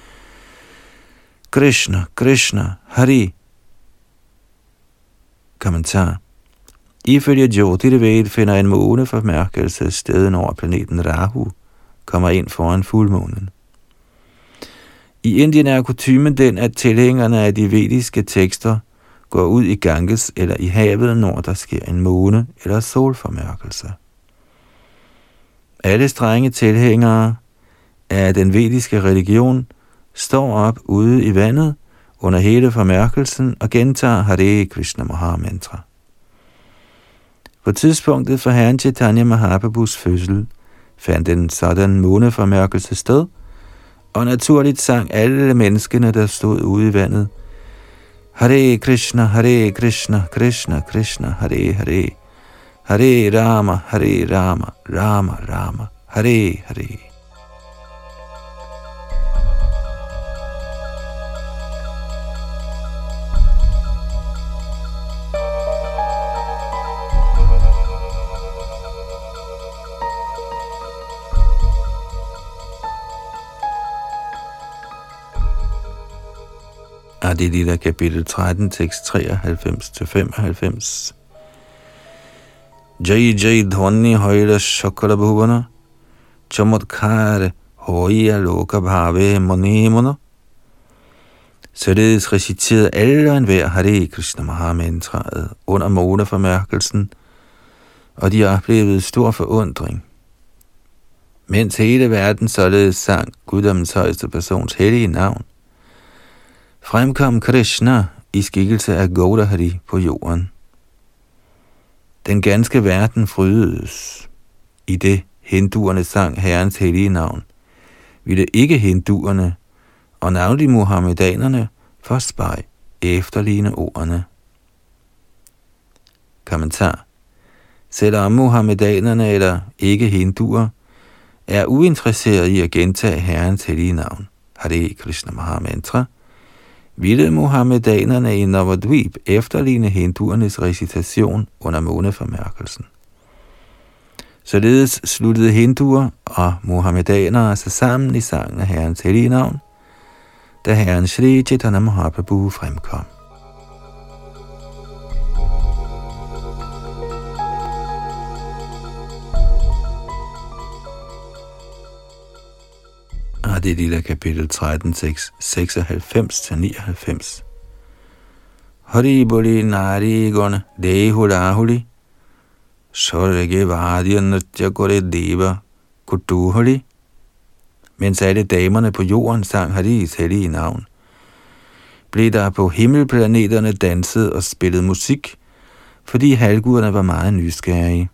Krishna, Krishna, Hari. Kommentar. Ifølge Jyotirved finder en måne formærkelse steden over planeten Rahu, kommer ind foran fuldmånen. I Indien er kutumen den, at tilhængerne af de vediske tekster går ud i Ganges eller i havet, når der sker en måne eller solformærkelse. Alle strenge tilhængere af den vediske religion – står op ude i vandet under hele formærkelsen og gentager Hare Krishna Maha Mantra. På tidspunktet for herren Chaitanya Mahaprabhus fødsel fandt en sådan måneformærkelse sted, og naturligt sang alle menneskene, der stod ude i vandet. Hare Krishna, Hare Krishna, Krishna Krishna, Hare Hare. Hare Rama, Hare Rama, Rama Rama, Hare Hare. Adi Lila kapitel 13, tekst 93-95. Jai Jai Dhvani Højla Shakra Bhuvana Chamatkar Høja Loka Bhave Monemona Således reciterede alle og enhver Hare Krishna Mahamantraet under måneformærkelsen, og de oplevede stor forundring. Mens hele verden således sang guddommens højeste persons hellige navn, fremkom Krishna i skikkelse af Gaudahari på jorden. Den ganske verden frydedes. I det hinduerne sang Herrens hellige navn, ville ikke hinduerne og navnlig muhammedanerne forspej efterligne ordene. Kommentar Selvom muhammedanerne eller ikke hinduer er uinteresserede i at gentage Herrens hellige navn, Hare Krishna Mahamantra, ville muhammedanerne i Navadvip efterligne hinduernes recitation under måneformærkelsen. Således sluttede hinduer og muhammedanere sig sammen i sangen af Herrens hellige navn, da Herren Shri Chaitanya Mahaprabhu fremkom. Det lille kapitel 13, 6, 96-99. Hariboli Nari Gona dehulahuli. Sorge Vadya Nritya Kore Deva Kutuhali Mens alle damerne på jorden sang Haris hellige navn, blev der på himmelplaneterne danset og spillet musik, fordi halvguderne var meget nysgerrige.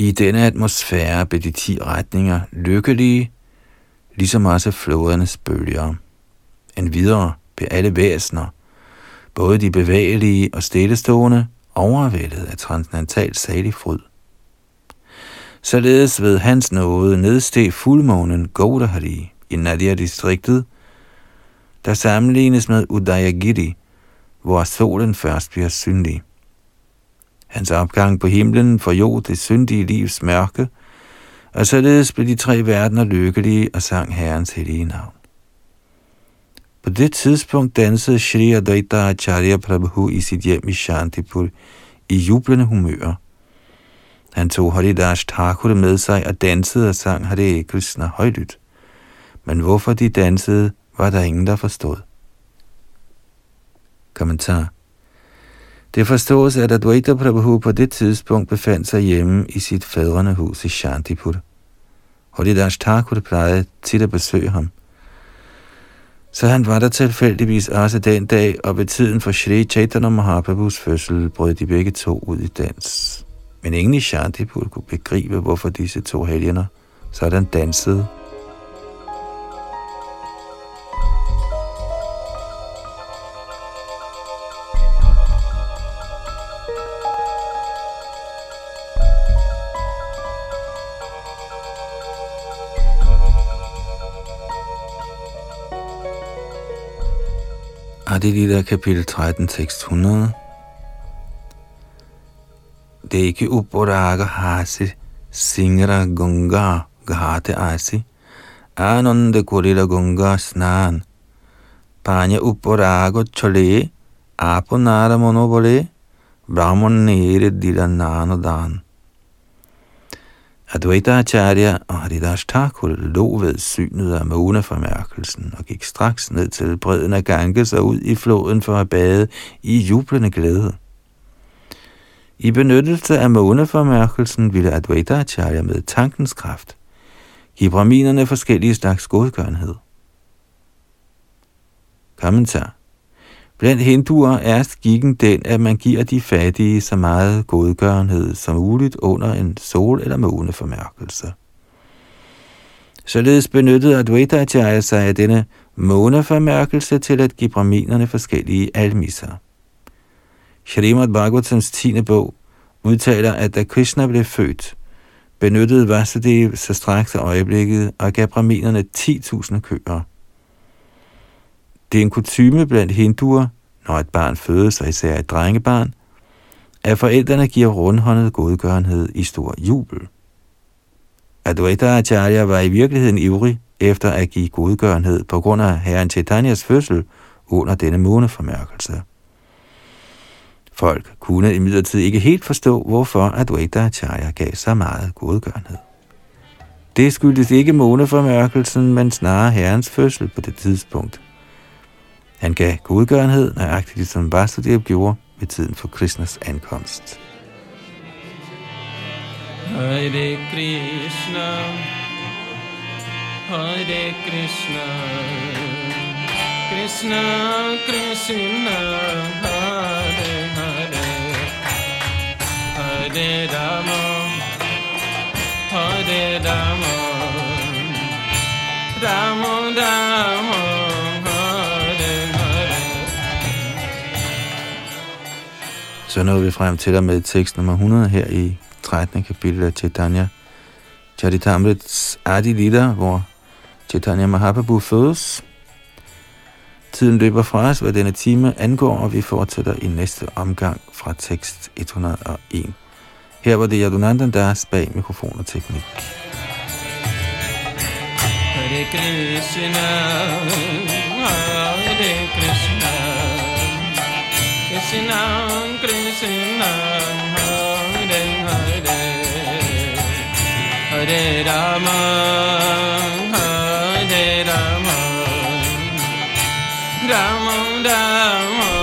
I denne atmosfære blev de ti retninger lykkelige, ligesom også flodernes bølger. En videre blev alle væsener, både de bevægelige og stillestående, overvældet af transcendental salig fryd. Således ved hans nåde nedsteg fuldmånen Gaudahari i Nadia-distriktet, der sammenlignes med Udayagiri, hvor solen først bliver synlig. Hans opgang på himlen forjod det syndige livs mørke, og således blev de tre verdener lykkelige og sang Herrens hellige navn. På det tidspunkt dansede Shri Advaita Acharya Prabhu i sit hjem i Shantipur i jublende humør. Han tog Haridas Thakur med sig og dansede og sang Hare Krishna højlydt. Men hvorfor de dansede, var der ingen, der forstod. Kommentar det forstås, at Advaita Prabhu på det tidspunkt befandt sig hjemme i sit fædrende hus i Shantipur. Haridas Thakur plejede tit at besøge ham. Så han var der tilfældigvis også den dag, og ved tiden for Shri Chaitanya Mahaprabhus fødsel brød de begge to ud i dans. Men ingen i Shantipur kunne begribe, hvorfor disse to helgener sådan dansede. Adilita kapitel 13, tekst 100. Deki uporaga hasi singra gunga ghate asi ananda kurila gunga snan panya uporaga chole aponara monobole brahman nere dilanano dan. Advaita Acharya og Haridas Thakur lå ved synet af måneformærkelsen og gik straks ned til bredden af Ganges og ud i floden for at bade i jublende glæde. I benyttelse af måneformærkelsen ville Advaita Acharya med tankens kraft give braminerne forskellige slags godgørenhed. Kommentar Blandt hinduer er skikken den, at man giver de fattige så meget godgørenhed som muligt under en sol- eller måneformærkelse. Således benyttede Advaita Acharya sig af denne måneformærkelse til at give braminerne forskellige almisser. Shrimad Bhagavatams 10. bog udtaler, at da Krishna blev født, benyttede Vasudev sig straks af øjeblikket og gav braminerne 10.000 køer. Det er en kutume blandt hinduer, når et barn fødes, og især et drengebarn, at forældrene giver rundhåndet godgørenhed i stor jubel. Advaita Acharya var i virkeligheden ivrig efter at give godgørenhed på grund af herren Chaitanyas fødsel under denne måneformærkelse. Folk kunne imidlertid ikke helt forstå, hvorfor Advaita Acharya gav så meget godgørenhed. Det skyldtes ikke måneformærkelsen, men snarere herrens fødsel på det tidspunkt. Han gav godgørenhed, nøjagtigt ligesom Vasudev gjorde ved tiden for Krishnas ankomst. Hare Krishna, Hare Krishna, Krishna Krishna, Hare Hare, Hare Rama, Hare Rama, Rama Rama, Så nåede vi frem til og med tekst nummer 100 her i 13. kapitel af Chaitanya Charitamrits Adi Lila, hvor Chaitanya Mahaprabhu fødes. Tiden løber fra os, hvad denne time angår, og vi fortsætter i næste omgang fra tekst 101. Her var det Yadunandan Das bag mikrofon og teknik. Hare Krishna, Hare Krishna, Krishna रे रामरे राम। राम राम।